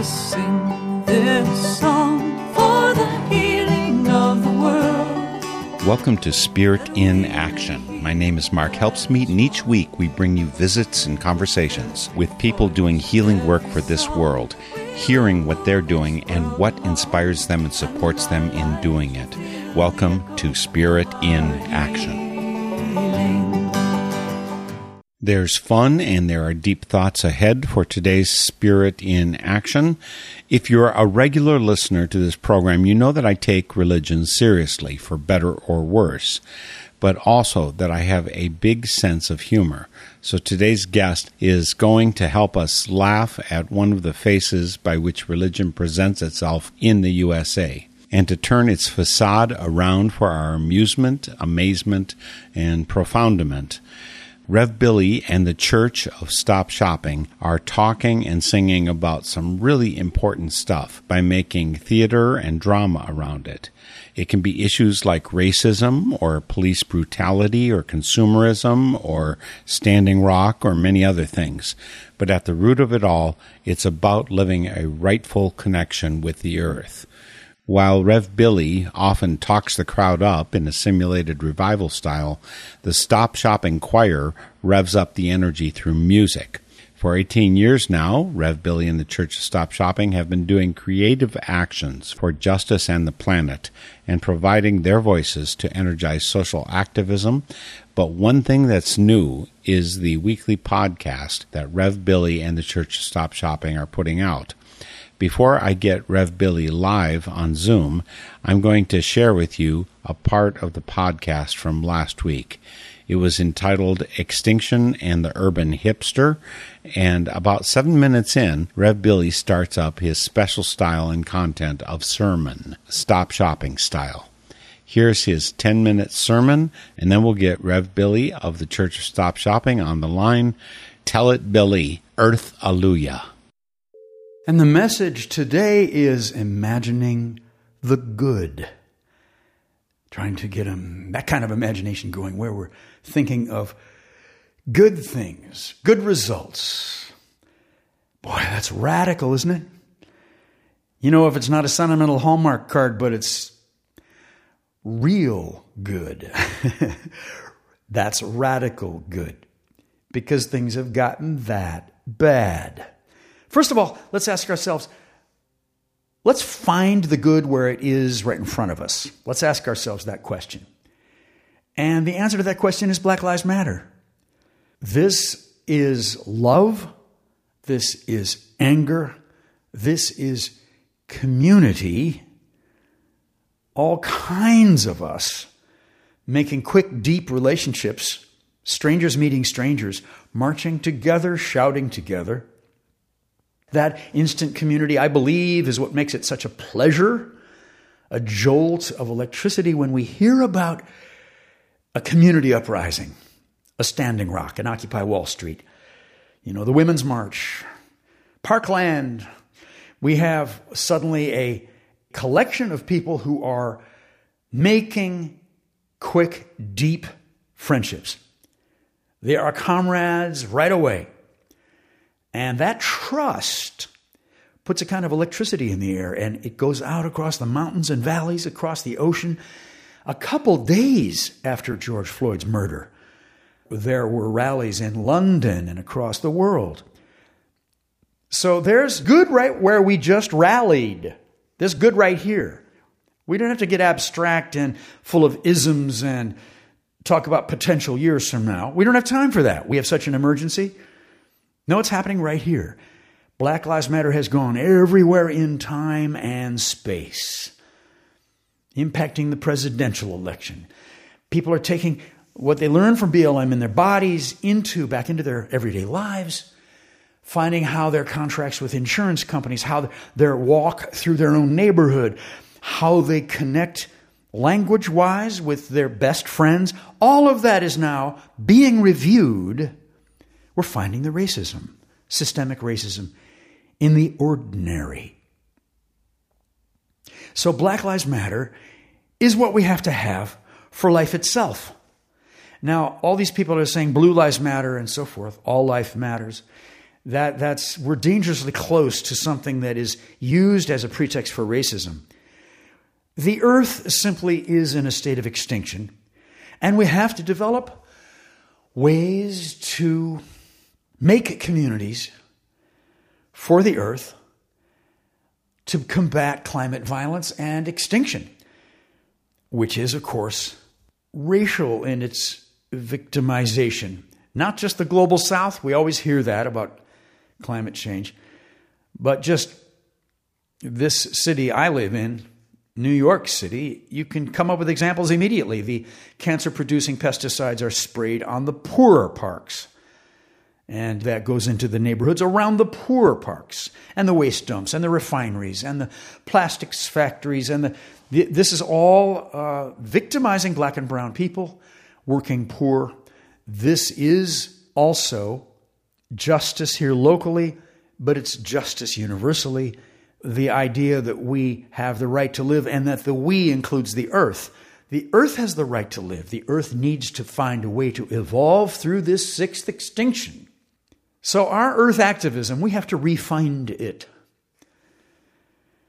to sing this song for the healing of the world. Welcome to Spirit in Action. My name is Mark Helpsmeet, and each week we bring you visits and conversations with people doing healing work for this world, hearing what they're doing and what inspires them and supports them in doing it. Welcome to Spirit in Action. There's fun and there are deep thoughts ahead for today's Spirit in Action. If you're a regular listener to this program, you know that I take religion seriously, for better or worse, but also that I have a big sense of humor. So today's guest is going to help us laugh at one of the faces by which religion presents itself in the USA and to turn its facade around for our amusement, amazement, and profoundment. Rev Billy and the Church of Stop Shopping are talking and singing about some really important stuff by making theater and drama around it. It can be issues like racism or police brutality or consumerism or Standing Rock or many other things. But at the root of it all, it's about living a rightful connection with the earth. While Rev Billy often talks the crowd up in a simulated revival style, the Stop Shopping Choir revs up the energy through music. For 18 years now, Rev Billy and the Church of Stop Shopping have been doing creative actions for justice and the planet and providing their voices to energize social activism. But one thing that's new is the weekly podcast that Rev Billy and the Church of Stop Shopping are putting out. Before I get Rev Billy live on Zoom, I'm going to share with you a part of the podcast from last week. It was entitled Extinction and the Urban Hipster, and about seven minutes in, Rev Billy starts up his special style and content of sermon, stop shopping style. Here's his 10 minute sermon, and then we'll get Rev Billy of the Church of Stop Shopping on the line. Tell it, Billy, Earth Alleluia. And the message today is imagining the good. Trying to get um, that kind of imagination going where we're thinking of good things, good results. Boy, that's radical, isn't it? You know, if it's not a sentimental Hallmark card, but it's real good, that's radical good because things have gotten that bad. First of all, let's ask ourselves let's find the good where it is right in front of us. Let's ask ourselves that question. And the answer to that question is Black Lives Matter. This is love. This is anger. This is community. All kinds of us making quick, deep relationships, strangers meeting strangers, marching together, shouting together. That instant community, I believe, is what makes it such a pleasure, a jolt of electricity when we hear about a community uprising, a standing rock, an Occupy Wall Street, you know, the Women's March, Parkland. We have suddenly a collection of people who are making quick, deep friendships. They are comrades right away. And that trust puts a kind of electricity in the air and it goes out across the mountains and valleys, across the ocean. A couple days after George Floyd's murder, there were rallies in London and across the world. So there's good right where we just rallied. There's good right here. We don't have to get abstract and full of isms and talk about potential years from now. We don't have time for that. We have such an emergency. No, it's happening right here. Black Lives Matter has gone everywhere in time and space, impacting the presidential election. People are taking what they learn from BLM in their bodies into back into their everyday lives, finding how their contracts with insurance companies, how their walk through their own neighborhood, how they connect language wise with their best friends. All of that is now being reviewed we're finding the racism, systemic racism, in the ordinary. So, Black Lives Matter is what we have to have for life itself. Now, all these people are saying blue lives matter and so forth, all life matters. that that's we're dangerously close to something that is used as a pretext for racism. The earth simply is in a state of extinction, and we have to develop ways to make communities for the earth to combat climate violence and extinction, which is, of course, racial in its victimization. Not just the global south, we always hear that about climate change, but just this city I live in, New York City, you can come up with examples immediately. The cancer producing pesticides are sprayed on the poorer parks. And that goes into the neighborhoods around the poorer parks and the waste dumps and the refineries and the plastics factories. And the, this is all uh, victimizing black and brown people, working poor. This is also justice here locally, but it's justice universally. The idea that we have the right to live and that the we includes the earth. The earth has the right to live. The earth needs to find a way to evolve through this sixth extinction. So, our earth activism, we have to refind it.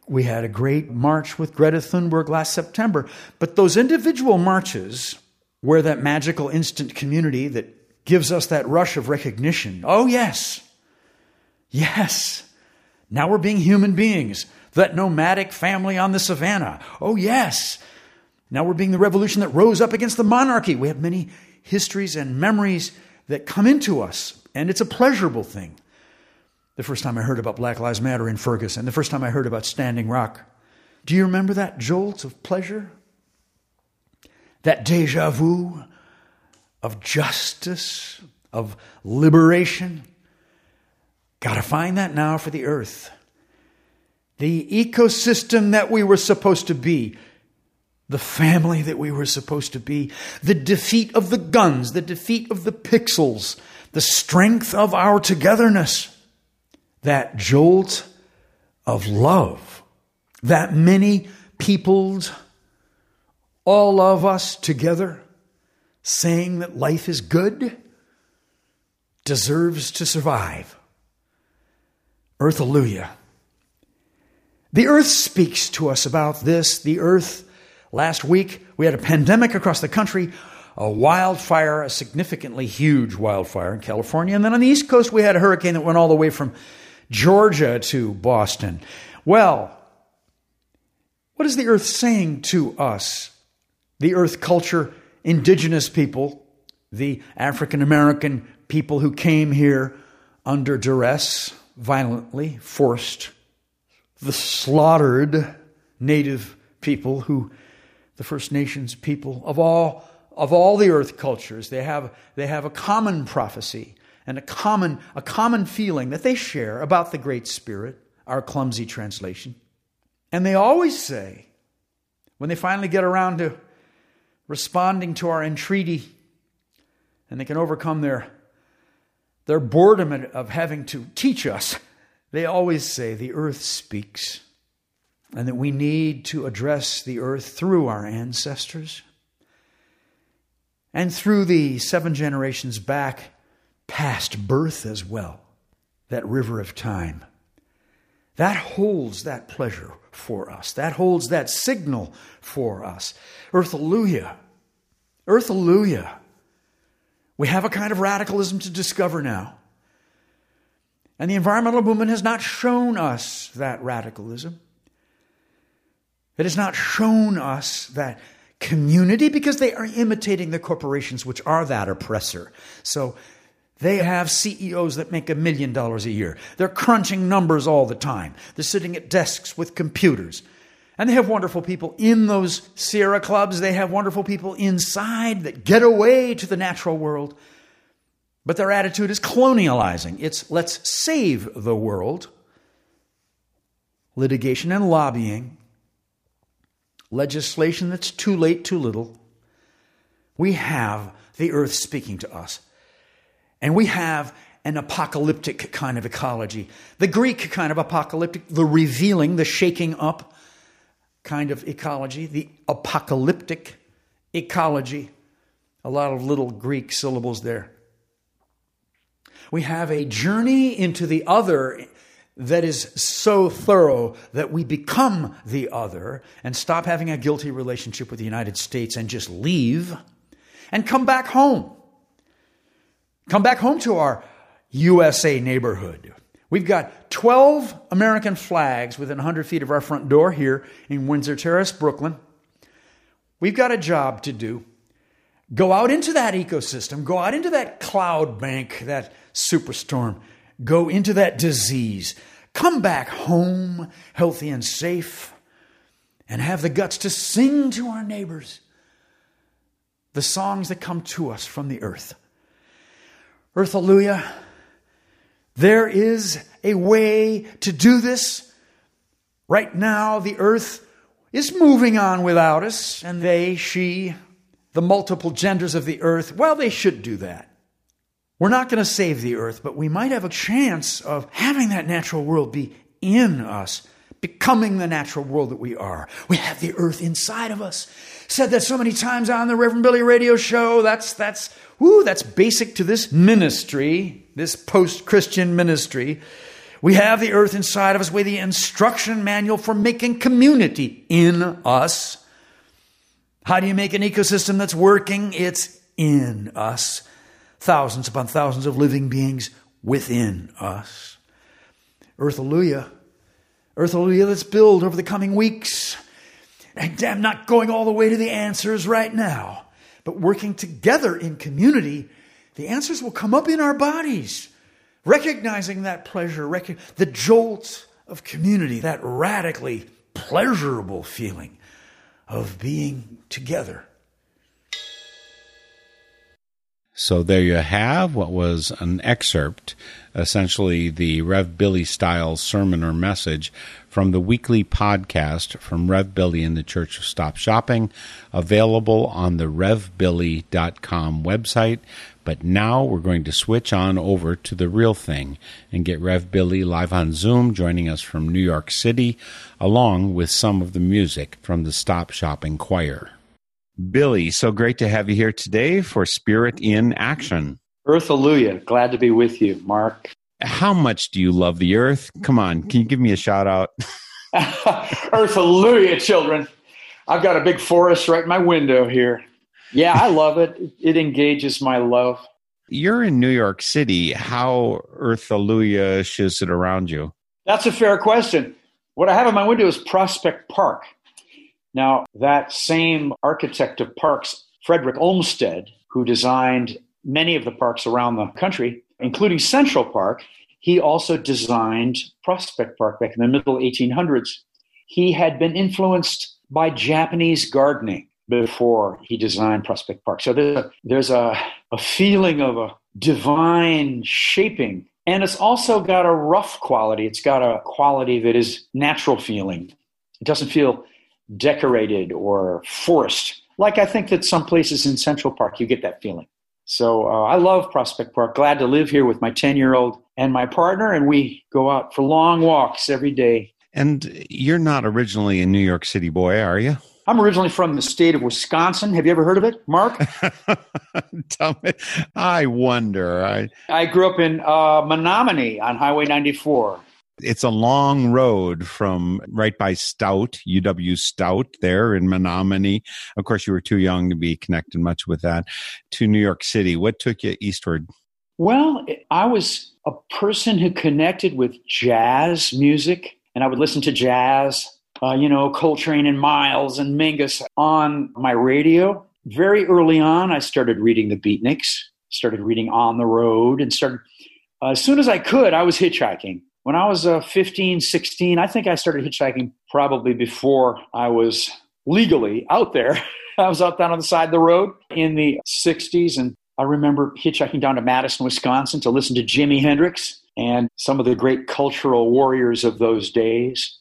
We had a great march with Greta Thunberg last September, but those individual marches, where that magical instant community that gives us that rush of recognition. Oh, yes. Yes. Now we're being human beings. That nomadic family on the savannah. Oh, yes. Now we're being the revolution that rose up against the monarchy. We have many histories and memories that come into us, and it's a pleasurable thing. The first time I heard about Black Lives Matter in Ferguson, the first time I heard about Standing Rock. Do you remember that jolt of pleasure? That deja vu of justice, of liberation. Got to find that now for the earth. The ecosystem that we were supposed to be, the family that we were supposed to be, the defeat of the guns, the defeat of the pixels, the strength of our togetherness, that jolt of love, that many peopled, all of us together saying that life is good deserves to survive. Earth, hallelujah. The earth speaks to us about this. The earth, last week, we had a pandemic across the country, a wildfire, a significantly huge wildfire in California. And then on the East Coast, we had a hurricane that went all the way from Georgia to Boston. Well, what is the earth saying to us? The earth culture indigenous people, the African American people who came here under duress, violently forced, the slaughtered native people who, the First Nations people of all of all the earth cultures, they have, they have a common prophecy and a common, a common feeling that they share about the Great Spirit, our clumsy translation. And they always say, when they finally get around to responding to our entreaty, and they can overcome their, their boredom of having to teach us. They always say the earth speaks, and that we need to address the earth through our ancestors and through the seven generations back past birth as well, that river of time. That holds that pleasure for us. That holds that signal for us. Earth, hallelujah. Earth, hallelujah. We have a kind of radicalism to discover now. And the environmental movement has not shown us that radicalism. It has not shown us that community because they are imitating the corporations which are that oppressor. So they have CEOs that make a million dollars a year. They're crunching numbers all the time. They're sitting at desks with computers. And they have wonderful people in those Sierra clubs. They have wonderful people inside that get away to the natural world. But their attitude is colonializing. It's let's save the world. Litigation and lobbying. Legislation that's too late, too little. We have the earth speaking to us. And we have an apocalyptic kind of ecology. The Greek kind of apocalyptic, the revealing, the shaking up kind of ecology, the apocalyptic ecology. A lot of little Greek syllables there. We have a journey into the other that is so thorough that we become the other and stop having a guilty relationship with the United States and just leave and come back home. Come back home to our USA neighborhood. We've got 12 American flags within 100 feet of our front door here in Windsor Terrace, Brooklyn. We've got a job to do. Go out into that ecosystem, go out into that cloud bank, that superstorm, go into that disease, come back home healthy and safe, and have the guts to sing to our neighbors the songs that come to us from the earth. Earth, hallelujah. There is a way to do this. Right now, the earth is moving on without us, and they, she, the multiple genders of the earth, well, they should do that. We're not going to save the earth, but we might have a chance of having that natural world be in us, becoming the natural world that we are. We have the earth inside of us. Said that so many times on the Reverend Billy radio show. That's that's whoo, that's basic to this ministry, this post-Christian ministry. We have the earth inside of us with the instruction manual for making community in us. How do you make an ecosystem that's working? It's in us thousands upon thousands of living beings within us. Earth, hallelujah. Earth, hallelujah, let's build over the coming weeks. And I'm not going all the way to the answers right now, but working together in community, the answers will come up in our bodies. Recognizing that pleasure, rec- the jolt of community, that radically pleasurable feeling of being together So there you have what was an excerpt, essentially the Rev Billy style sermon or message from the weekly podcast from Rev Billy in the Church of Stop Shopping, available on the revbilly.com website. But now we're going to switch on over to the real thing and get Rev Billy live on Zoom, joining us from New York City, along with some of the music from the Stop Shopping Choir. Billy, so great to have you here today for Spirit in Action. Earth Hallelujah. Glad to be with you, Mark. How much do you love the earth? Come on, can you give me a shout out? earth Hallelujah, children. I've got a big forest right in my window here. Yeah, I love it. It engages my love. You're in New York City. How Earth Hallelujah is it around you? That's a fair question. What I have in my window is Prospect Park. Now, that same architect of parks, Frederick Olmsted, who designed many of the parks around the country, including Central Park, he also designed Prospect Park back in the middle 1800s. He had been influenced by Japanese gardening before he designed Prospect Park. So there's a, there's a, a feeling of a divine shaping. And it's also got a rough quality. It's got a quality that is natural feeling. It doesn't feel decorated or forced. Like I think that some places in Central Park, you get that feeling. So uh, I love Prospect Park. Glad to live here with my 10 year old and my partner, and we go out for long walks every day. And you're not originally a New York City boy, are you? I'm originally from the state of Wisconsin. Have you ever heard of it, Mark? Tell me. I wonder. I I grew up in uh, Menomonie on Highway 94. It's a long road from right by Stout, UW Stout, there in Menomonie. Of course, you were too young to be connected much with that, to New York City. What took you eastward? Well, I was a person who connected with jazz music, and I would listen to jazz, uh, you know, Coltrane and Miles and Mingus on my radio. Very early on, I started reading the Beatniks, started reading On the Road, and started, uh, as soon as I could, I was hitchhiking when I was uh, 15, 16, I think I started hitchhiking probably before I was legally out there. I was out down on the side of the road in the 60s, and I remember hitchhiking down to Madison, Wisconsin to listen to Jimi Hendrix and some of the great cultural warriors of those days.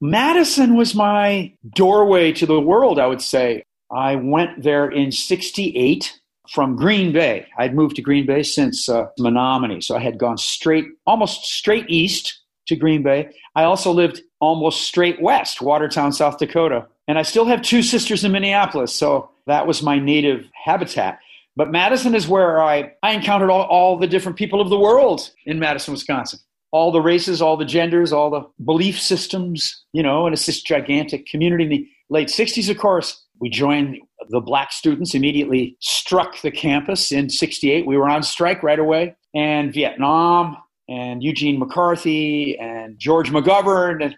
Madison was my doorway to the world, I would say. I went there in 68 from Green Bay. I'd moved to Green Bay since uh, Menomonie, so I had gone straight, almost straight east to Green Bay. I also lived almost straight west, Watertown, South Dakota. And I still have two sisters in Minneapolis, so that was my native habitat. But Madison is where I, I encountered all, all the different people of the world in Madison, Wisconsin. All the races, all the genders, all the belief systems, you know, and it's this gigantic community. In the late 60s, of course, we joined the black students, immediately struck the campus in 68. We were on strike right away. And Vietnam and Eugene McCarthy and George McGovern and,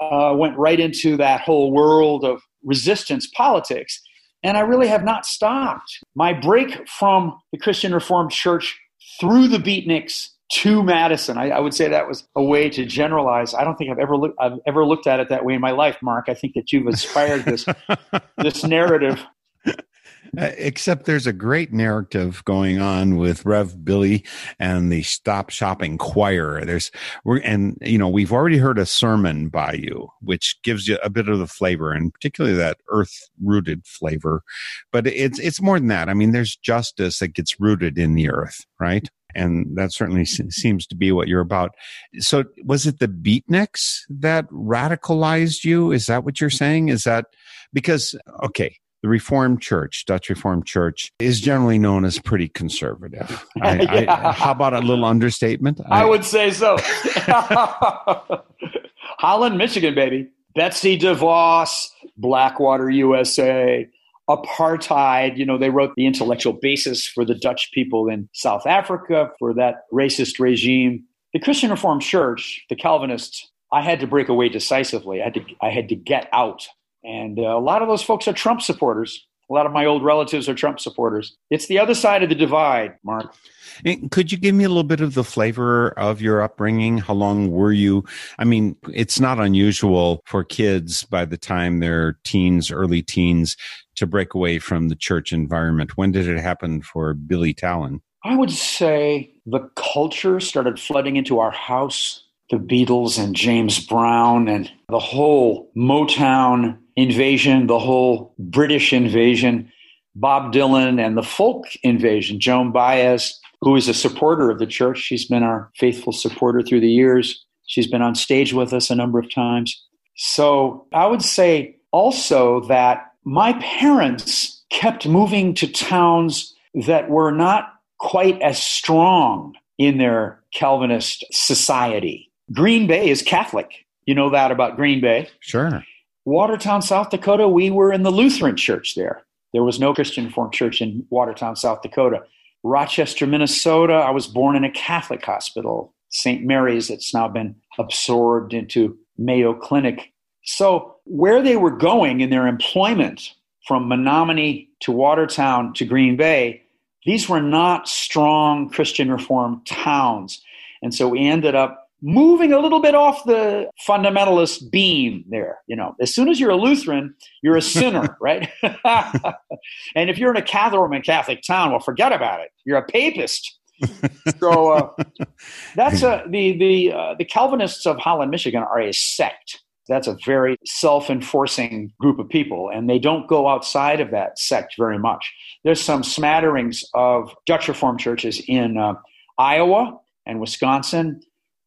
uh, went right into that whole world of resistance politics. And I really have not stopped. My break from the Christian Reformed Church through the beatniks to Madison, I, I, would say that was a way to generalize. I don't think I've ever looked I've ever looked at it that way in my life, Mark. I think that you've inspired this this narrative Uh, except there's a great narrative going on with Rev Billy and the Stop Shopping Choir. There's we're and you know we've already heard a sermon by you, which gives you a bit of the flavor, and particularly that earth rooted flavor. But it's it's more than that. I mean, there's justice that gets rooted in the earth, right? and that certainly seems to be what you're about. So, was it the beatniks that radicalized you? Is that what you're saying? Is that because okay? The Reformed Church, Dutch Reformed Church, is generally known as pretty conservative. I, yeah. I, how about a little understatement? I, I would say so. Holland, Michigan, baby. Betsy DeVos, Blackwater, USA, apartheid. You know, they wrote the intellectual basis for the Dutch people in South Africa for that racist regime. The Christian Reformed Church, the Calvinists, I had to break away decisively. I had to, I had to get out and uh, a lot of those folks are Trump supporters. A lot of my old relatives are Trump supporters. It's the other side of the divide, Mark. Could you give me a little bit of the flavor of your upbringing? How long were you? I mean, it's not unusual for kids by the time they're teens, early teens, to break away from the church environment. When did it happen for Billy Talen? I would say the culture started flooding into our house. The Beatles and James Brown and the whole Motown invasion, the whole British invasion, Bob Dylan, and the folk invasion. Joan Baez, who is a supporter of the church, she's been our faithful supporter through the years. She's been on stage with us a number of times. So I would say also that my parents kept moving to towns that were not quite as strong in their Calvinist society. Green Bay is Catholic. You know that about Green Bay. Sure. Watertown, South Dakota, we were in the Lutheran church there. There was no Christian Reformed church in Watertown, South Dakota. Rochester, Minnesota, I was born in a Catholic hospital, St. Mary's, that's now been absorbed into Mayo Clinic. So, where they were going in their employment from Menomonie to Watertown to Green Bay, these were not strong Christian Reformed towns. And so we ended up moving a little bit off the fundamentalist beam there. You know, as soon as you're a Lutheran, you're a sinner, right? and if you're in a Catholic Roman Catholic town, well, forget about it. You're a papist. so uh, that's a, the the uh, the Calvinists of Holland, Michigan, are a sect. That's a very self-enforcing group of people, and they don't go outside of that sect very much. There's some smatterings of Dutch Reformed churches in uh, Iowa and Wisconsin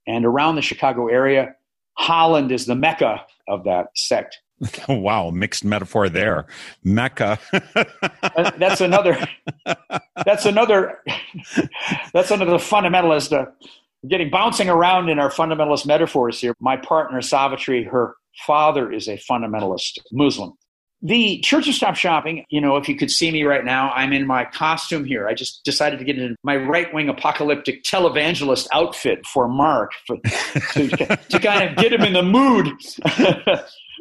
and around the Chicago area, Holland is the mecca of that sect. wow, mixed metaphor there. Mecca. that's another. That's another. That's another fundamentalist. Uh, getting bouncing around in our fundamentalist metaphors here. My partner Savitri, her father is a fundamentalist Muslim, the Church of Stop Shopping, you know, if you could see me right now, I'm in my costume here. I just decided to get in my right wing apocalyptic televangelist outfit for Mark for, to, to, kind of get him in the mood.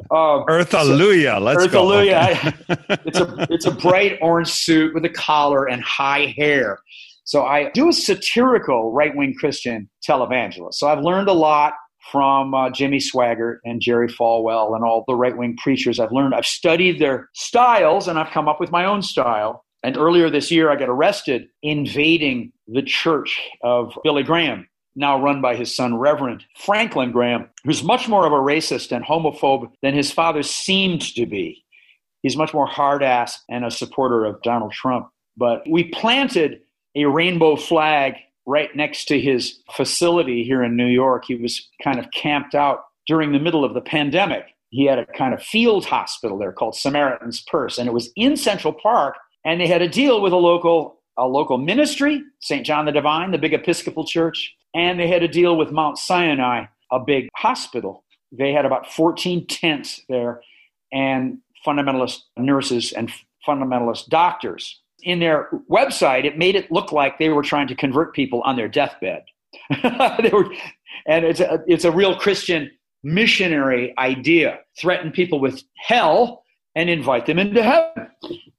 uh, Earth Alleluia. Let's Earth go. Alleluia. it's, a, it's a bright orange suit with a collar and high hair. So I do a satirical right wing Christian televangelist. So I've learned a lot from uh, Jimmy Swaggart and Jerry Falwell and all the right wing preachers I've learned. I've studied their styles and I've come up with my own style. And earlier this year, I got arrested invading the church of Billy Graham, now run by his son, Reverend Franklin Graham, who's much more of a racist and homophobe than his father seemed to be. He's much more hard ass and a supporter of Donald Trump. But we planted a rainbow flag right next to his facility here in New York. He was kind of camped out during the middle of the pandemic. He had a kind of field hospital there called Samaritan's Purse, and it was in Central Park. And they had a deal with a local a local ministry, St. John the Divine, the big Episcopal church, and they had a deal with Mount Sinai, a big hospital. They had about 14 tents there and fundamentalist nurses and fundamentalist doctors. In their website, it made it look like they were trying to convert people on their deathbed. they were, and it's a, it's a real Christian missionary idea. Threaten people with hell and invite them into heaven.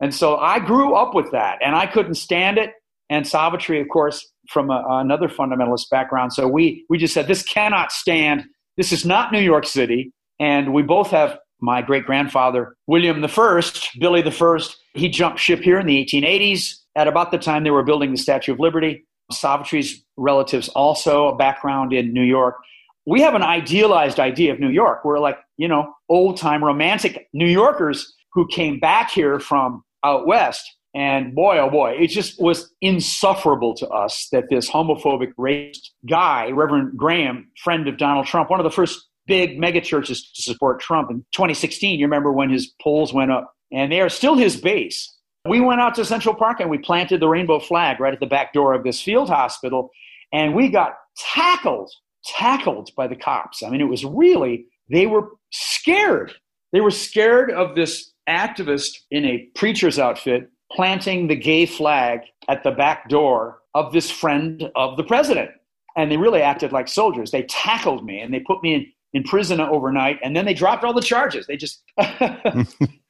And so I grew up with that, and I couldn't stand it. And Savitri, of course, from a, another fundamentalist background. So we, we just said, this cannot stand. This is not New York City. And we both have my great grandfather, William the First, Billy the First. He jumped ship here in the 1880s at about the time they were building the Statue of Liberty. Savitri's relatives also a background in New York. We have an idealized idea of New York. We're like, you know, old time romantic New Yorkers who came back here from out west. And boy, oh boy, it just was insufferable to us that this homophobic racist guy, Reverend Graham, friend of Donald Trump, one of the first big megachurches to support Trump in 2016. You remember when his polls went up, and they are still his base. We went out to Central Park and we planted the rainbow flag right at the back door of this field hospital, and we got tackled, tackled by the cops. I mean, it was really, they were scared. They were scared of this activist in a preacher's outfit planting the gay flag at the back door of this friend of the president. And they really acted like soldiers. They tackled me and they put me in, in prison overnight, and then they dropped all the charges. They just.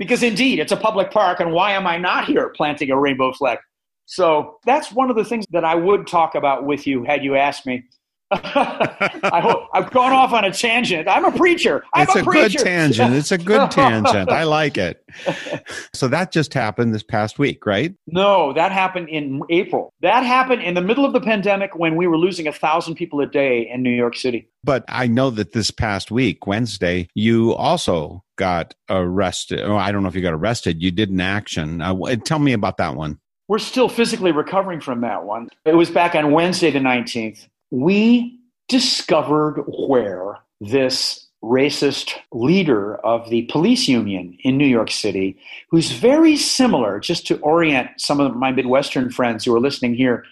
because indeed, it's a public park, and why am I not here planting a rainbow flag? So that's one of the things that I would talk about with you had you asked me. I hope I've gone off on a tangent. I'm a preacher. I'm it's a, a preacher. good tangent. It's a good tangent. I like it. So that just happened this past week, right? No, that happened in April. That happened in the middle of the pandemic when we were losing a thousand people a day in New York City. But I know that this past week, Wednesday, you also got arrested. Oh, I don't know if you got arrested. You did an action. Uh, tell me about that one. We're still physically recovering from that one. It was back on Wednesday, the 19th we discovered where this racist leader of the police union in New York City, who's very similar, just to orient some of my Midwestern friends who are listening here,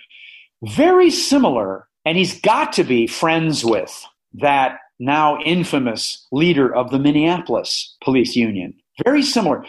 very similar, and he's got to be friends with that now infamous leader of the Minneapolis police union. Very similar.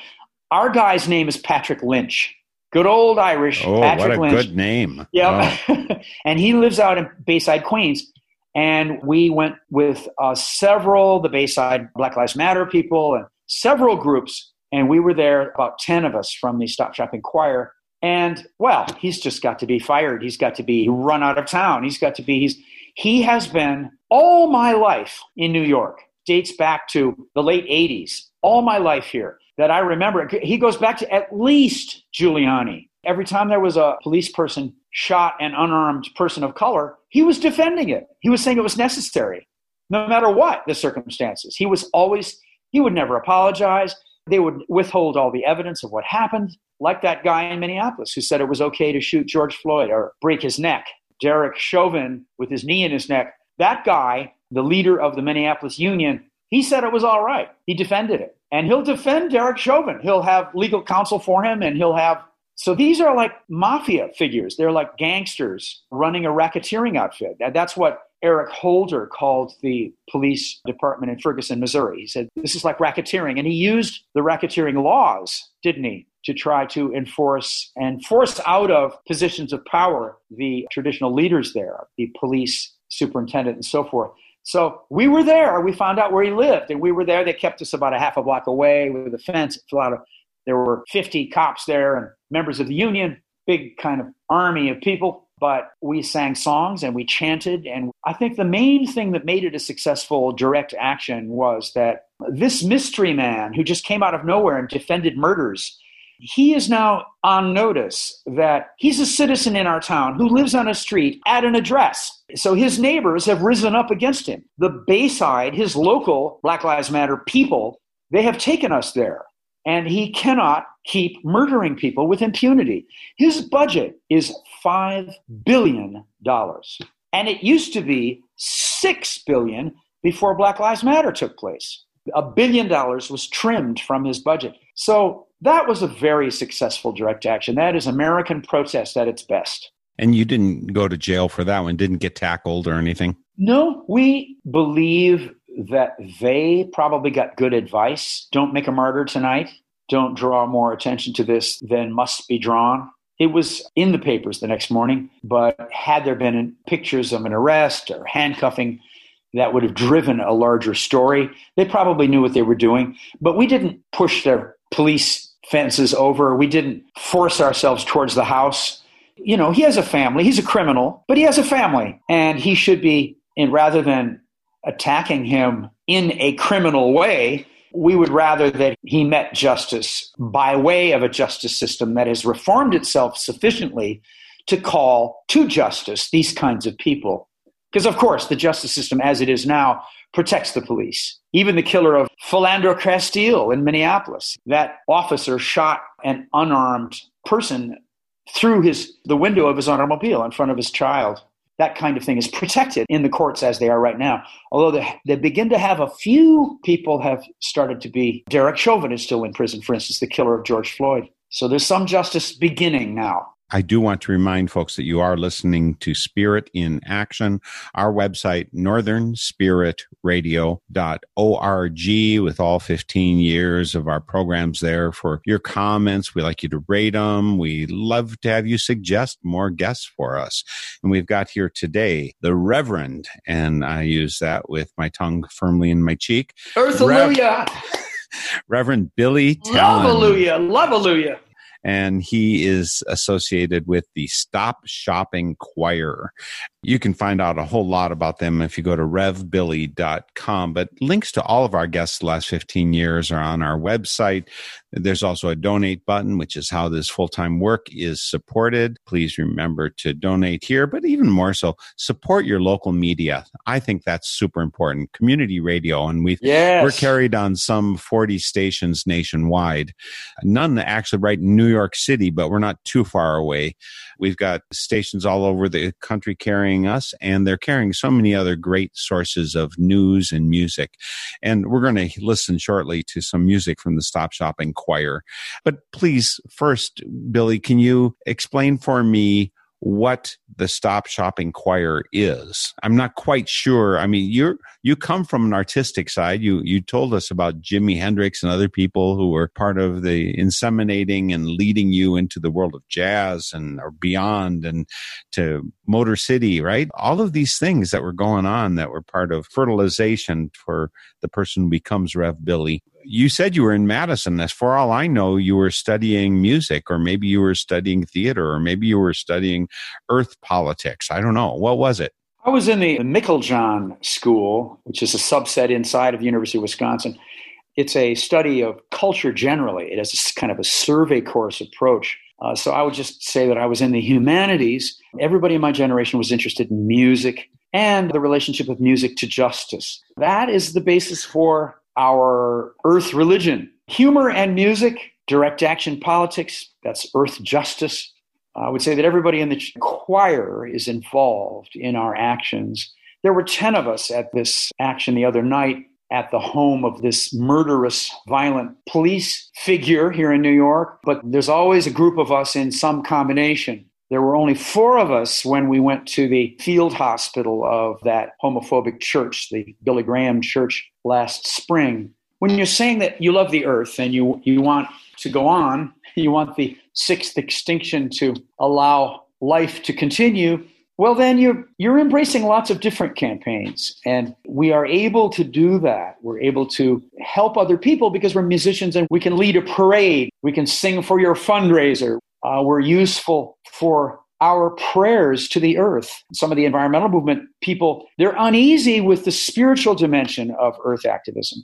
Our guy's name is Patrick Lynch. Good old Irish. Oh, Patrick what a Lynch. good name. Yeah. Oh. and he lives out in Bayside, Queens. And we went with uh, several, the Bayside Black Lives Matter people, and several groups. And we were there, about 10 of us from the Stop Shopping Choir. And well, he's just got to be fired. He's got to be run out of town. He's got to be, he's, he has been all my life in New York, dates back to the late 80s, all my life here that I remember. He goes back to at least Giuliani. Every time there was a police person shot an unarmed person of color, he was defending it. He was saying it was necessary, no matter what the circumstances. He was always, he would never apologize. They would withhold all the evidence of what happened, like that guy in Minneapolis who said it was okay to shoot George Floyd or break his neck. Derek Chauvin with his knee in his neck. That guy, the leader of the Minneapolis Union, he said it was all right. He defended it. And he'll defend Derek Chauvin. He'll have legal counsel for him and he'll have. So these are like mafia figures. They're like gangsters running a racketeering outfit. That's what Eric Holder called the police department in Ferguson, Missouri. He said, This is like racketeering. And he used the racketeering laws, didn't he, to try to enforce and force out of positions of power the traditional leaders there, the police superintendent and so forth. So we were there. We found out where he lived, and we were there. They kept us about a half a block away with a fence. A lot of there were 50 cops there and members of the union, big kind of army of people. But we sang songs and we chanted. And I think the main thing that made it a successful direct action was that this mystery man who just came out of nowhere and defended murders he is now on notice that he's a citizen in our town who lives on a street at an address. So his neighbors have risen up against him. The Bayside, his local Black Lives Matter people, they have taken us there. And he cannot keep murdering people with impunity. His budget is $5 billion. And it used to be 6 billion before Black Lives Matter took place. A billion dollars was trimmed from his budget. So that was a very successful direct action. That is American protest at its best. And you didn't go to jail for that one, didn't get tackled or anything? No, we believe that they probably got good advice. Don't make a martyr tonight. Don't draw more attention to this than must be drawn. It was in the papers the next morning, but had there been pictures of an arrest or handcuffing, that would have driven a larger story. They probably knew what they were doing, but we didn't push their police fences over. We didn't force ourselves towards the house. You know, he has a family. He's a criminal, but he has a family, and he should be, and rather than attacking him in a criminal way, we would rather that he met justice by way of a justice system that has reformed itself sufficiently to call to justice these kinds of people. Because, of course, the justice system as it is now protects the police. Even the killer of Philando Castile in Minneapolis, that officer shot an unarmed person through his, the window of his automobile in front of his child that kind of thing is protected in the courts as they are right now. Although they, they begin to have a few people have started to be. Derek Chauvin is still in prison, for instance, the killer of George Floyd. So there's some justice beginning now. I do want to remind folks that you are listening to Spirit in Action. Our website, northernspiritradio.org, with all 15 years of our programs there for your comments. We like you to rate them. We love to have you suggest more guests for us. And we've got here today the Reverend, and I use that with my tongue firmly in my cheek. Earth Rev- Reverend Billy Talen. Hallelujah. Hallelujah and he is associated with the Stop Shopping Choir. You can find out a whole lot about them if you go to revbilly.com. But links to all of our guests the last 15 years are on our website. There's also a donate button, which is how this full time work is supported. Please remember to donate here, but even more so, support your local media. I think that's super important. Community radio, and we yes. we're carried on some 40 stations nationwide. None actually right in New York City, but we're not too far away. We've got stations all over the country carrying us, and they're carrying so many other great sources of news and music. And we're going to listen shortly to some music from the Stop Shopping Choir. But please, first, Billy, can you explain for me what the stop shopping choir is. I'm not quite sure. I mean, you're you come from an artistic side. You you told us about Jimi Hendrix and other people who were part of the inseminating and leading you into the world of jazz and or beyond and to Motor City, right? All of these things that were going on that were part of fertilization for the person who becomes Rev Billy you said you were in Madison. As for all I know, you were studying music, or maybe you were studying theater, or maybe you were studying earth politics. I don't know. What was it? I was in the Meiklejohn School, which is a subset inside of the University of Wisconsin. It's a study of culture generally. It has kind of a survey course approach. Uh, so I would just say that I was in the humanities. Everybody in my generation was interested in music and the relationship of music to justice. That is the basis for our earth religion. Humor and music, direct action politics, that's earth justice. I would say that everybody in the choir is involved in our actions. There were 10 of us at this action the other night at the home of this murderous, violent police figure here in New York, but there's always a group of us in some combination. There were only four of us when we went to the field hospital of that homophobic church, the Billy Graham church, last spring. When you're saying that you love the earth and you, you want to go on, you want the sixth extinction to allow life to continue, well, then you're, you're embracing lots of different campaigns. And we are able to do that. We're able to help other people because we're musicians and we can lead a parade. We can sing for your fundraiser uh, were useful for our prayers to the earth. Some of the environmental movement people, they're uneasy with the spiritual dimension of earth activism.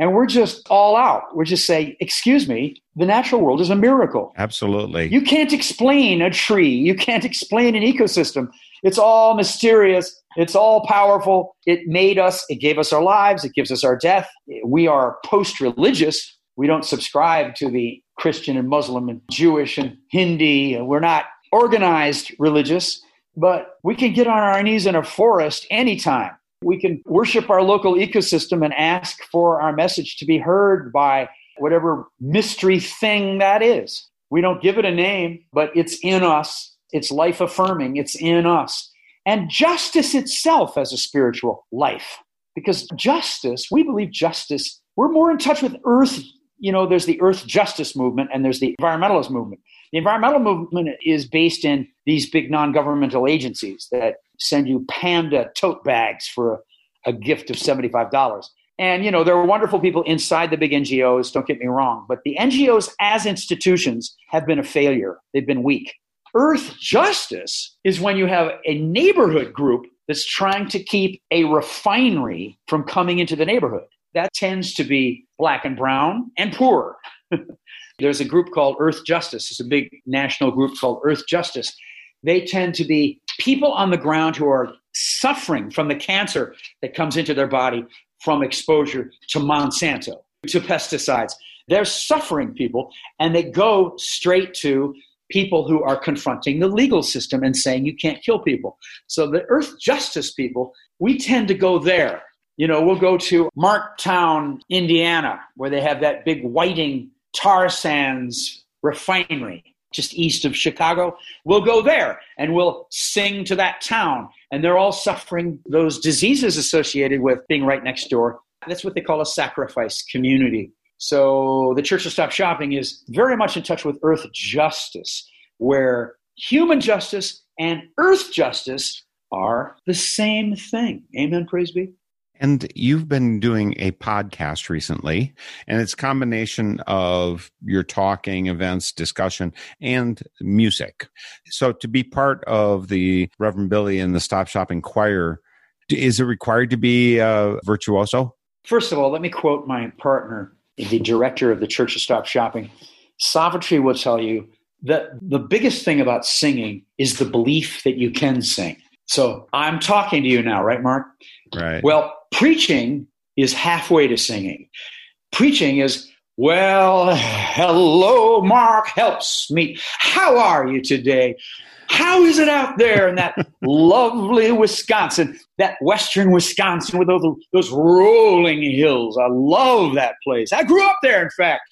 And we're just all out. We're just saying, excuse me, the natural world is a miracle. Absolutely. You can't explain a tree. You can't explain an ecosystem. It's all mysterious. It's all powerful. It made us. It gave us our lives. It gives us our death. We are post religious. We don't subscribe to the Christian and Muslim and Jewish and Hindi. We're not organized religious, but we can get on our knees in a forest anytime We can worship our local ecosystem and ask for our message to be heard by whatever mystery thing that is. We don't give it a name, but it's in us. It's life affirming. It's in us. And justice itself as a spiritual life. Because justice, we believe justice, we're more in touch with earth. You know, there's the earth justice movement and there's the environmentalist movement. The environmental movement is based in these big non governmental agencies that send you panda tote bags for a, a gift of $75. And, you know, there are wonderful people inside the big NGOs, don't get me wrong, but the NGOs as institutions have been a failure. They've been weak. Earth justice is when you have a neighborhood group that's trying to keep a refinery from coming into the neighborhood. That tends to be black and brown and poor. There's a group called Earth Justice. It's a big national group called Earth Justice. They tend to be people on the ground who are suffering from the cancer that comes into their body from exposure to Monsanto, to pesticides. They're suffering people, and they go straight to people who are confronting the legal system and saying you can't kill people. So the earth justice people, we tend to go there. You know, we'll go to Marktown, Indiana, where they have that big whiting tar sands refinery just east of Chicago. We'll go there and we'll sing to that town. And they're all suffering those diseases associated with being right next door. That's what they call a sacrifice community. So the Church of Stop Shopping is very much in touch with earth justice, where human justice and earth justice are the same thing. Amen, praise be. And you've been doing a podcast recently, and it's a combination of your talking, events, discussion, and music. So to be part of the Reverend Billy and the Stop Shopping Choir, is it required to be a virtuoso? First of all, let me quote my partner the director of the Church of Stop Shopping, Savitri will tell you that the biggest thing about singing is the belief that you can sing. So I'm talking to you now, right, Mark? Right. Well, preaching is halfway to singing. Preaching is, well, hello, Mark Helpsmeet. How are you today? How is it out there in that lovely Wisconsin, that western Wisconsin with those, those rolling hills? I love that place. I grew up there, in fact.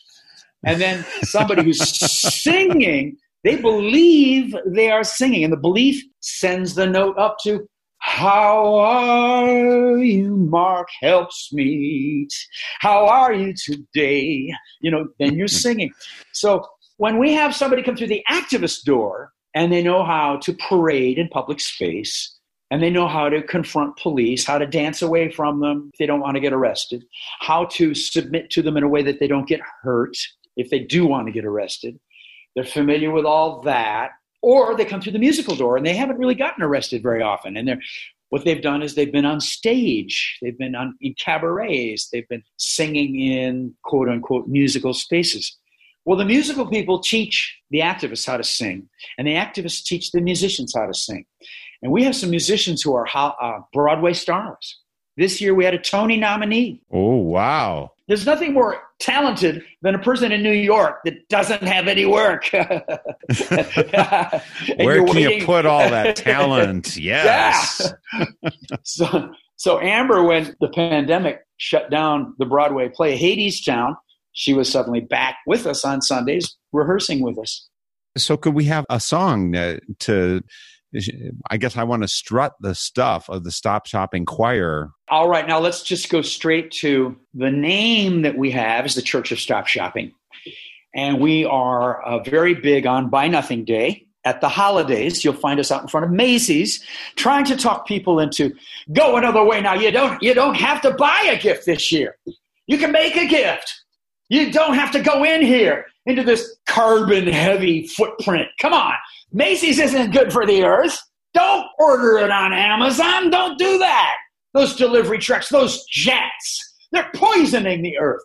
And then somebody who's singing, they believe they are singing, and the belief sends the note up to how are you, Mark? Helpsmeet. How are you today? You know, then you're singing. So when we have somebody come through the activist door, and they know how to parade in public space and they know how to confront police, how to dance away from them if they don't want to get arrested, how to submit to them in a way that they don't get hurt if they do want to get arrested. They're familiar with all that. Or they come through the musical door and they haven't really gotten arrested very often. And they're what they've done is they've been on stage, they've been on in cabarets, they've been singing in quote unquote musical spaces. Well, the musical people teach the activists how to sing, and the activists teach the musicians how to sing. And we have some musicians who are uh, Broadway stars. This year we had a Tony nominee. Oh, wow. There's nothing more talented than a person in New York that doesn't have any work. Where can you put all that talent? Yes. Yeah. so, so Amber, when the pandemic shut down the Broadway play Hadestown, she was suddenly back with us on Sundays, rehearsing with us. So, could we have a song to? I guess I want to strut the stuff of the Stop Shopping Choir. All right, now let's just go straight to the name that we have is the Church of Stop Shopping, and we are uh, very big on Buy Nothing Day. At the holidays, you'll find us out in front of Macy's, trying to talk people into go another way. Now you don't you don't have to buy a gift this year. You can make a gift. You don't have to go in here into this carbon heavy footprint. Come on. Macy's isn't good for the earth. Don't order it on Amazon. Don't do that. Those delivery trucks, those jets, they're poisoning the earth.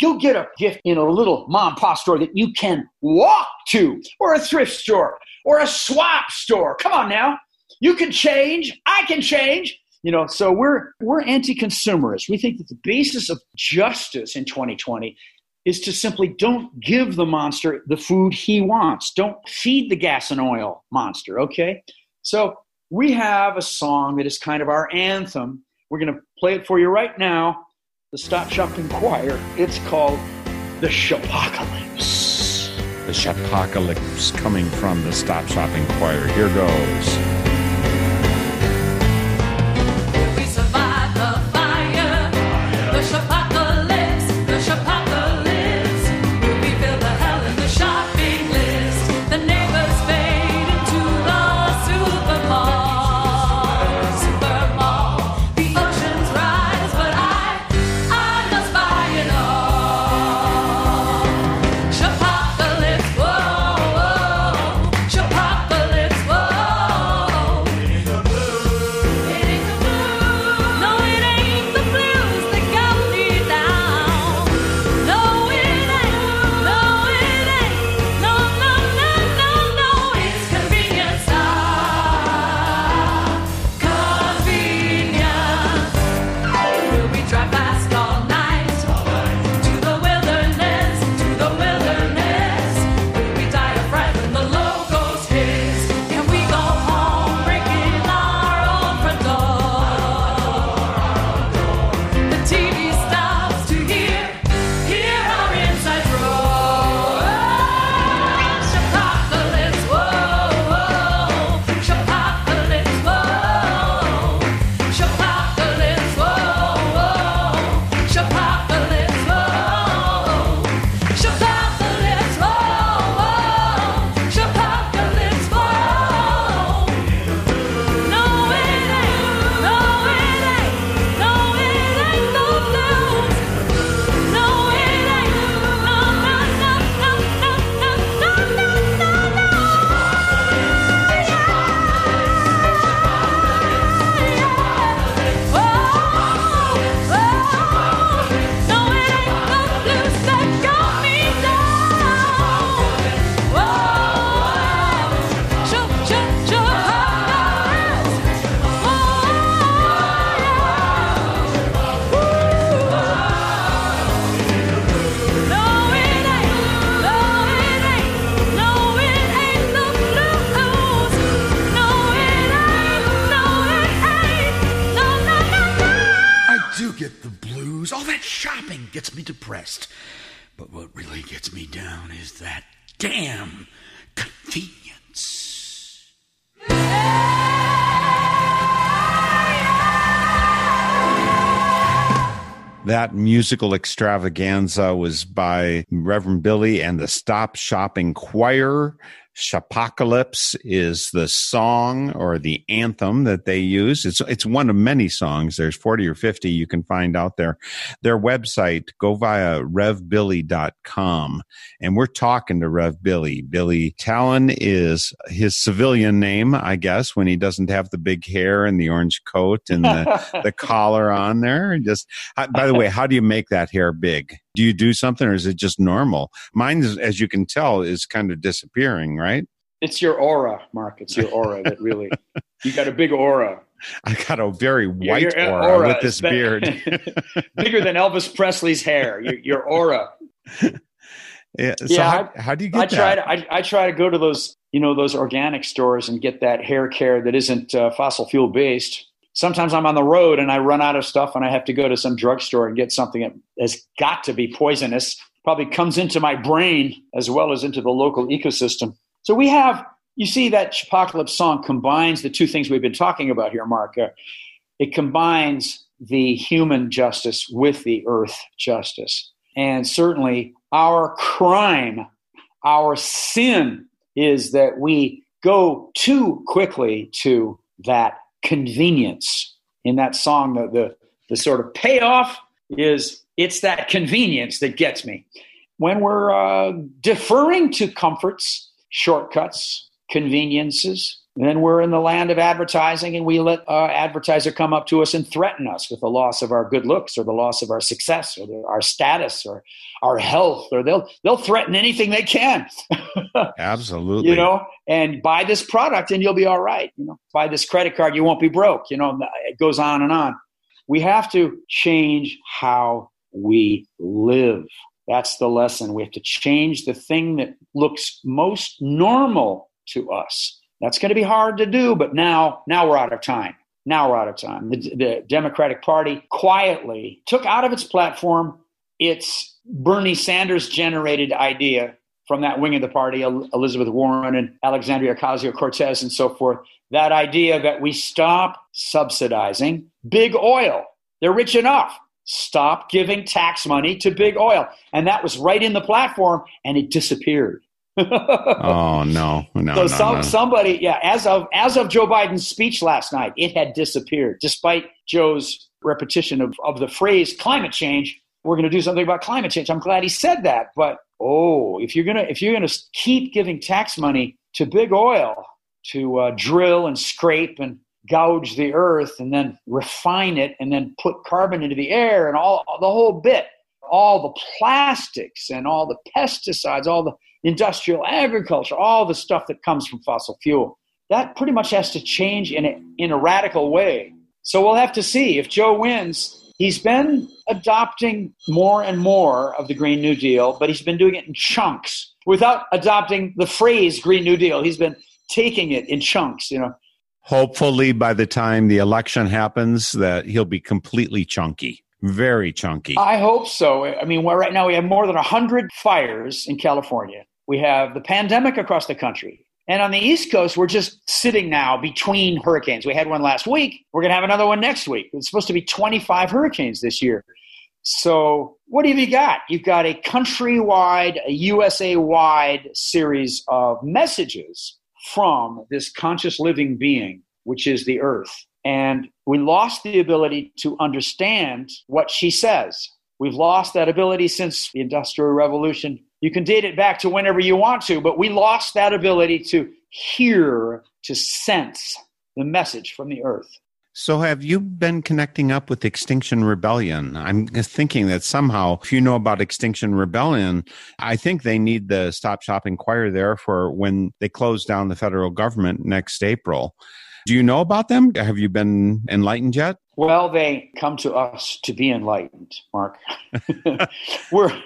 Go get a gift in a little mom and pop store that you can walk to, or a thrift store, or a swap store. Come on now. You can change. I can change. You know, so we're we're anti-consumerist. We think that the basis of justice in 2020 is to simply don't give the monster the food he wants. Don't feed the gas and oil monster, okay? So we have a song that is kind of our anthem We're going to play it for you right now. The Stop Shopping Choir. It's called The Shopocalypse. The Shopocalypse coming from the Stop Shopping Choir. Here goes. Musical extravaganza was by Reverend Billy and the Stop Shopping Choir. Shopocalypse is the song or the anthem that they use. It's it's one of many songs. There's 40 or 50 you can find out there. Their website, go via revbilly.com. And we're talking to Rev Billy. Billy Talen is his civilian name, I guess, when he doesn't have the big hair and the orange coat and the, the collar on there. Just by the way, how do you make that hair big? Do you do something or is it just normal? Mine, is, as you can tell, is kind of disappearing, right? It's your aura, Mark. It's your aura that really, you got a big aura. I got a very white your aura, with this be- beard. Bigger than Elvis Presley's hair. Your, your aura. Yeah, so Yeah, how, how do you get I try that? to I, I try to go to those you know those organic stores and get that hair care that isn't uh, fossil fuel based. Sometimes I'm on the road and I run out of stuff and I have to go to some drugstore and get something that has got to be poisonous. Probably comes into my brain as well as into the local ecosystem. So we have you see that apocalypse song combines the two things we've been talking about here, Mark. Uh, it combines the human justice with the earth justice. And certainly our crime, our sin is that we go too quickly to that convenience. In that song, the, the, the sort of payoff is it's that convenience that gets me. When we're uh, deferring to comforts, shortcuts, conveniences, then we're in the land of advertising and we let uh, advertiser come up to us and threaten us with the loss of our good looks or the loss of our success or the, our status or our health or they'll they'll threaten anything they can. Absolutely. you know and buy this product and you'll be all right. You know buy this credit card you won't be broke. You know it goes on and on. We have to change how we live. That's the lesson. We have to change the thing that looks most normal to us that's going to be hard to do but now now we're out of time Now we're out of time. The, the Democratic Party quietly took out of its platform its Bernie Sanders generated idea from that wing of the party, Elizabeth Warren and Alexandria Ocasio Cortez and so forth, that idea that we stop subsidizing big oil. They're rich enough. Stop giving tax money to big oil. And that was right in the platform and it disappeared. Oh no, no. So no, some, no. somebody, yeah, as of as of Joe Biden's speech last night, it had disappeared, despite Joe's repetition of, of the phrase climate change. We're going to do something about climate change. I'm glad he said that. But oh, if you're gonna if you're gonna keep giving tax money to big oil to uh, drill and scrape and gouge the earth and then refine it and then put carbon into the air and all the whole bit, all the plastics and all the pesticides, all the industrial agriculture, all the stuff that comes from fossil fuel. That pretty much has to change in a, in a radical way. So we'll have to see if Joe wins. He's been adopting more and more of the Green New Deal, but he's been doing it in chunks without adopting the phrase Green New Deal. He's been taking it in chunks, you know. Hopefully, by the time the election happens, that he'll be completely chunky, very chunky. I hope so. I mean, well, right now we have more than 100 fires in California. We have the pandemic across the country. And on the East Coast, we're just sitting now between hurricanes. We had one last week. We're going to have another one next week. It's supposed to be 25 hurricanes this year. So, what have you got? You've got a countrywide, a USA wide series of messages from this conscious living being, which is the earth. And we lost the ability to understand what she says. We've lost that ability since the Industrial Revolution. You can date it back to whenever you want to, but we lost that ability to hear, to sense the message from the earth. So, have you been connecting up with Extinction Rebellion? I'm thinking that somehow, if you know about Extinction Rebellion, I think they need the Stop Shopping Choir there for when they close down the federal government next April. Do you know about them? Have you been enlightened yet? Well, they come to us to be enlightened, Mark. we're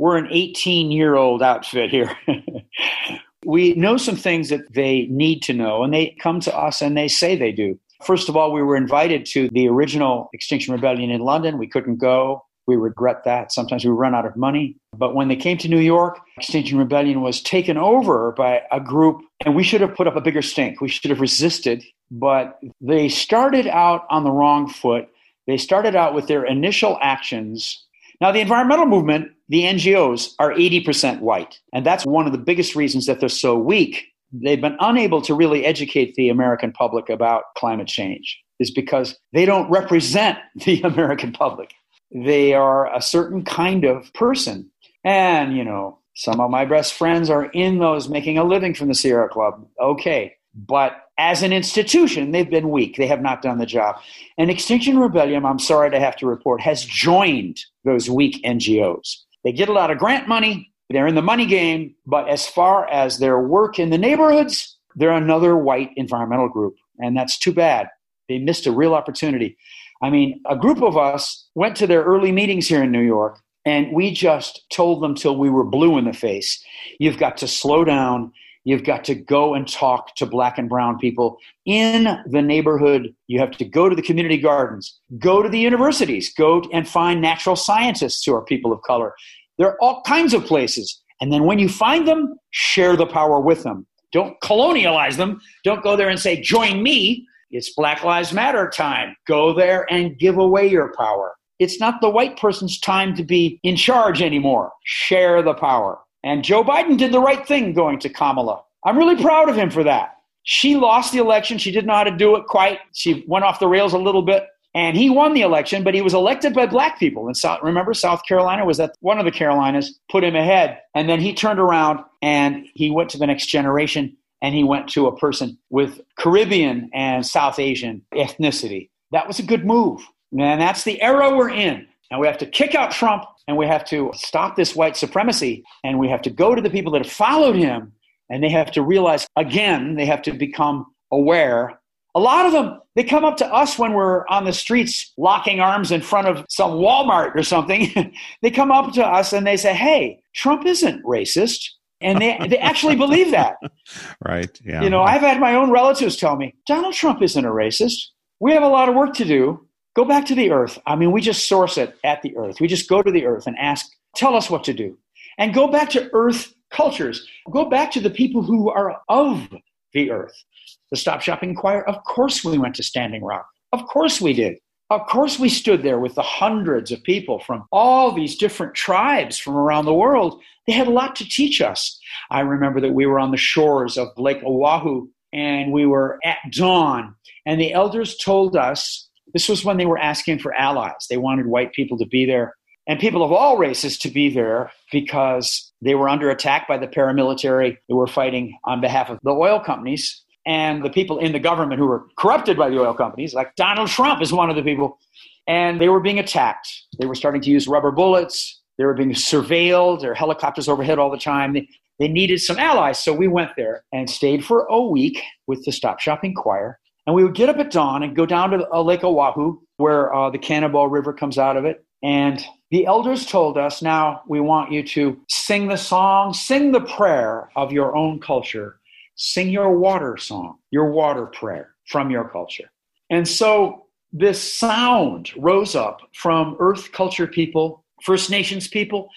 we're an 18 year old outfit here. we know some things that they need to know, and they come to us and they say they do. First of all, we were invited to the original Extinction Rebellion in London. We couldn't go. We regret that. Sometimes we run out of money. But when they came to New York, Extinction Rebellion was taken over by a group, and we should have put up a bigger stink. We should have resisted. But they started out on the wrong foot. They started out with their initial actions. Now, the environmental movement, the NGOs, are 80% white. And that's one of the biggest reasons that they're so weak. They've been unable to really educate the American public about climate change, is because they don't represent the American public they are a certain kind of person. And, you know, some of my best friends are in those making a living from the Sierra Club. Okay. But as an institution, they've been weak. They have not done the job. And Extinction Rebellion, I'm sorry to have to report, has joined those weak NGOs. They get a lot of grant money, they're in the money game, but as far as their work in the neighborhoods, they're another white environmental group. And that's too bad. They missed a real opportunity. I mean, a group of us went to their early meetings here in New York, and we just told them till we were blue in the face you've got to slow down. You've got to go and talk to black and brown people in the neighborhood. You have to go to the community gardens, go to the universities, go and find natural scientists who are people of color. There are all kinds of places. And then when you find them, share the power with them. Don't colonialize them. Don't go there and say, join me. It's Black Lives Matter time. Go there and give away your power. It's not the white person's time to be in charge anymore. Share the power. And Joe Biden did the right thing going to Kamala. I'm really proud of him for that. She lost the election. She didn't know how to do it quite. She went off the rails a little bit. And he won the election, but he was elected by black people. And South, remember, South Carolina was that one of the Carolinas put him ahead. And then he turned around and he went to the next generation and he went to a person with Caribbean and South Asian ethnicity. That was a good move. And that's the era we're in. And we have to kick out Trump and we have to stop this white supremacy and we have to go to the people that have followed him and they have to realize again, they have to become aware. A lot of them, they come up to us when we're on the streets locking arms in front of some Walmart or something. they come up to us and they say, Hey, Trump isn't racist and they, they actually believe that. Right. Yeah. You know, I've had my own relatives tell me Donald Trump isn't a racist. we have a lot of work to do. Go back to the earth. I mean, we just source it at the earth. We just go to the earth and ask, tell us what to do. And go back to earth cultures. Go back to the people who are of the earth. The Stop Shopping Choir, of course we went to Standing Rock. Of course we did. Of course we stood there with the hundreds of people from all these different tribes from around the world. They had a lot to teach us. I remember that we were on the shores of Lake Oahe and we were at dawn and the elders told us this was when they were asking for allies. They wanted white people to be there and people of all races to be there because they were under attack by the paramilitary that were fighting on behalf of the oil companies and the people in the government who were corrupted by the oil companies, like Donald Trump is one of the people, and they were being attacked. They were starting to use rubber bullets. They were being surveilled. There were helicopters overhead all the time. They, they needed some allies. So we went there and stayed for a week with the Stop Shopping Choir. And we would get up at dawn and go down to uh, Lake Oahe, where uh, the Cannonball River comes out of it. And the elders told us, now we want you to sing the song, sing the prayer of your own culture sing your water song, your water prayer from your culture. And so this sound rose up from Earth culture people, First Nations people,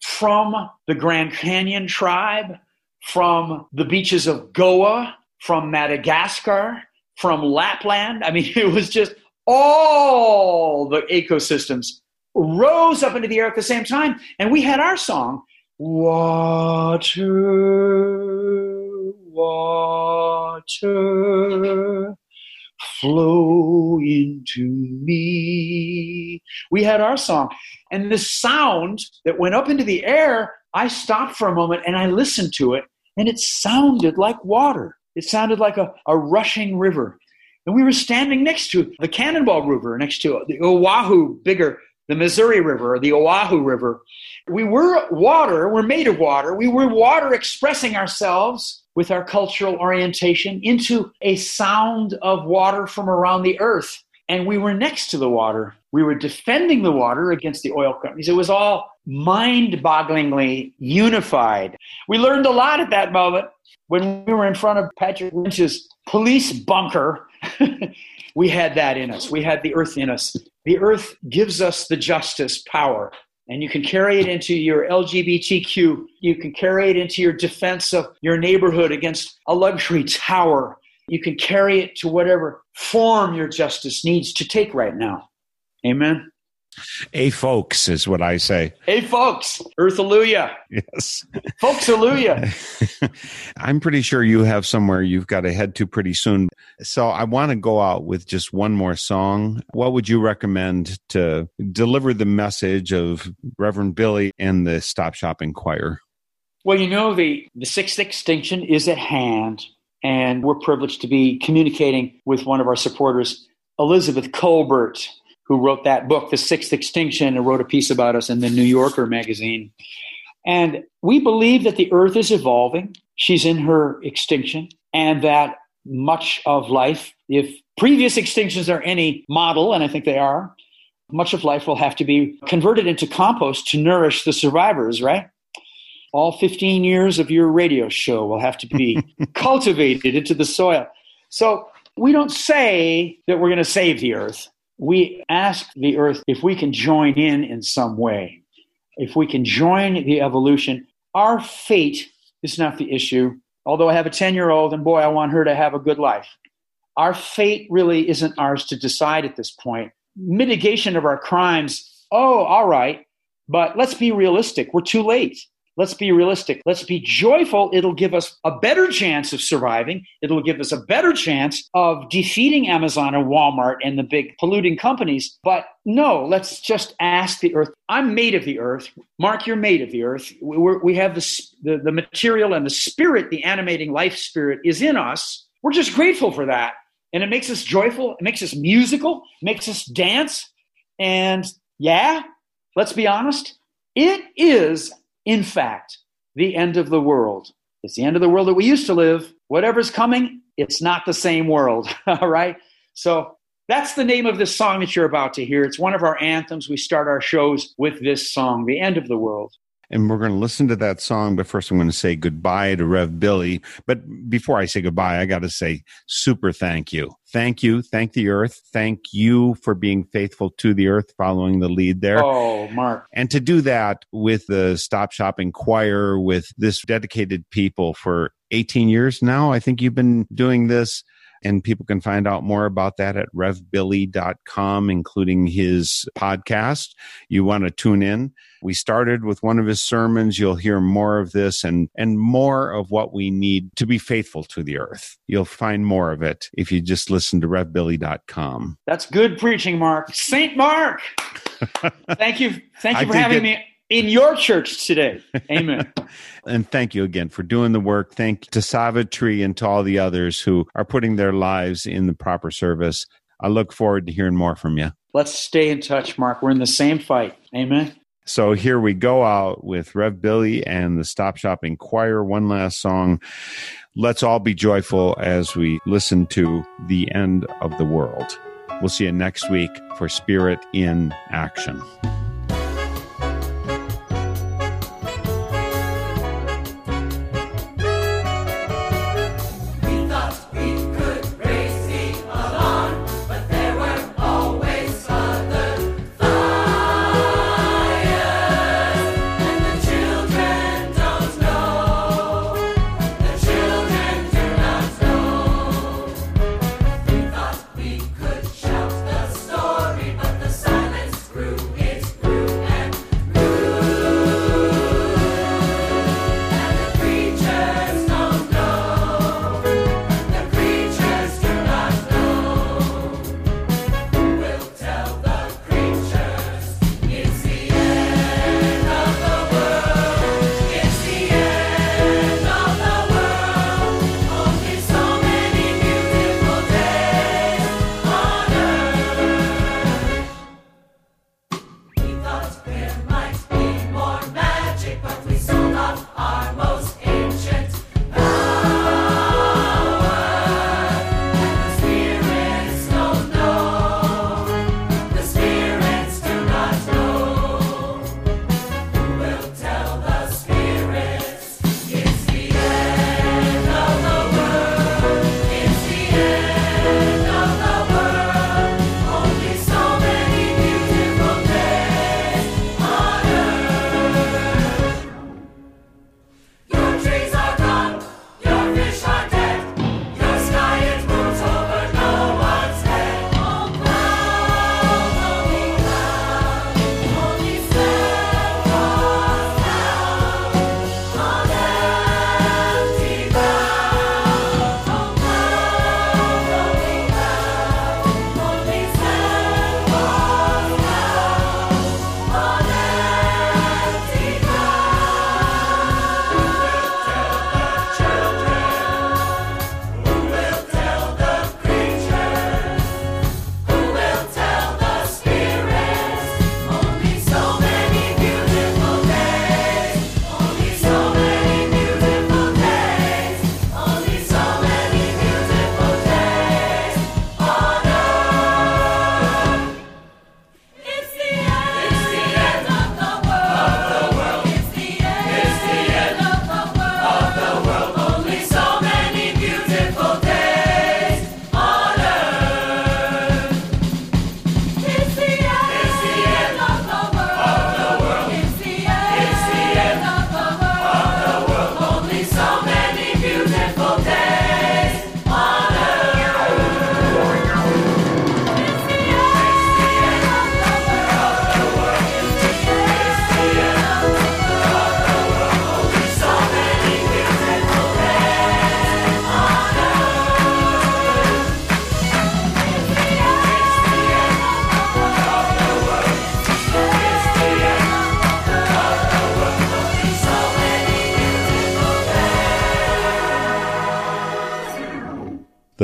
from the Grand Canyon tribe, from the beaches of Goa, from Madagascar, from Lapland. I mean, it was just all the ecosystems rose up into the air at the same time. And we had our song, Water water flow into me. We had our song. And the sound that went up into the air, I stopped for a moment and I listened to it, and it sounded like water. It sounded like a, a rushing river. And we were standing next to the Cannonball River, next to the Oahe, bigger, the Missouri River, the Oahe River. We were water, we're made of water. We were water expressing ourselves with our cultural orientation into a sound of water from around the earth. And we were next to the water. We were defending the water against the oil companies. It was all mind bogglingly unified. We learned a lot at that moment when we were in front of Patrick Lynch's police bunker. we had that in us. We had the earth in us. The earth gives us the justice power and you can carry it into your LGBTQ. You can carry it into your defense of your neighborhood against a luxury tower. You can carry it to whatever form your justice needs to take right now. Amen. A folks is what I say. Hey, folks, Earth Hallelujah. Yes. Folks, Hallelujah. I'm pretty sure you have somewhere you've got to head to pretty soon. So I want to go out with just one more song. What would you recommend to deliver the message of Reverend Billy and the Stop Shopping Choir? Well, you know, the, the sixth extinction is at hand, and we're privileged to be communicating with one of our supporters, Elizabeth Kolbert who wrote that book, The Sixth Extinction, and wrote a piece about us in the New Yorker magazine. And we believe that the earth is evolving. She's in her extinction, and that much of life, if previous extinctions are any model, and I think they are, much of life will have to be converted into compost to nourish the survivors, right? All 15 years of your radio show will have to be cultivated into the soil. So we don't say that we're going to save the earth we ask the earth if we can join in in some way, if we can join the evolution. Our fate is not the issue. Although I have a 10 year old and boy, I want her to have a good life. Our fate really isn't ours to decide at this point. Mitigation of our crimes, oh, all right, but let's be realistic. We're too late. Let's be realistic. Let's be joyful. It'll give us a better chance of surviving. It'll give us a better chance of defeating Amazon and Walmart and the big polluting companies. But no, let's just ask the earth. I'm made of the earth. Mark, you're made of the earth. We're, we have the, the, the material and the spirit, the animating life spirit is in us. We're just grateful for that. And it makes us joyful. It makes us musical. Makes us dance. And yeah, let's be honest. It is in fact, the end of the world. It's the end of the world that we used to live. Whatever's coming, it's not the same world. All right? So that's the name of this song that you're about to hear. It's one of our anthems. We start our shows with this song, The End of the World. And we're going to listen to that song, but first I'm going to say goodbye to Rev Billy. But before I say goodbye, I got to say super thank you. Thank you. Thank the earth. Thank you for being faithful to the earth, following the lead there. Oh, Mark. And to do that with the Stop Shopping Choir, with this dedicated people for 18 years now, I think you've been doing this. And people can find out more about that at revbilly.com, including his podcast. You want to tune in. We started with one of his sermons. You'll hear more of this and, and more of what we need to be faithful to the earth. You'll find more of it if you just listen to revbilly.com. That's good preaching, Mark. Saint Mark. Thank you. Thank I you for having it- me in your church today. Amen. And thank you again for doing the work. Thank to Savitri and to all the others who are putting their lives in the proper service. I look forward to hearing more from you. Let's stay in touch, Mark. We're in the same fight. Amen. So here we go out with Rev Billy and the Stop Shopping Choir. One last song. Let's all be joyful as we listen to the end of the world. We'll see you next week for Spirit in Action.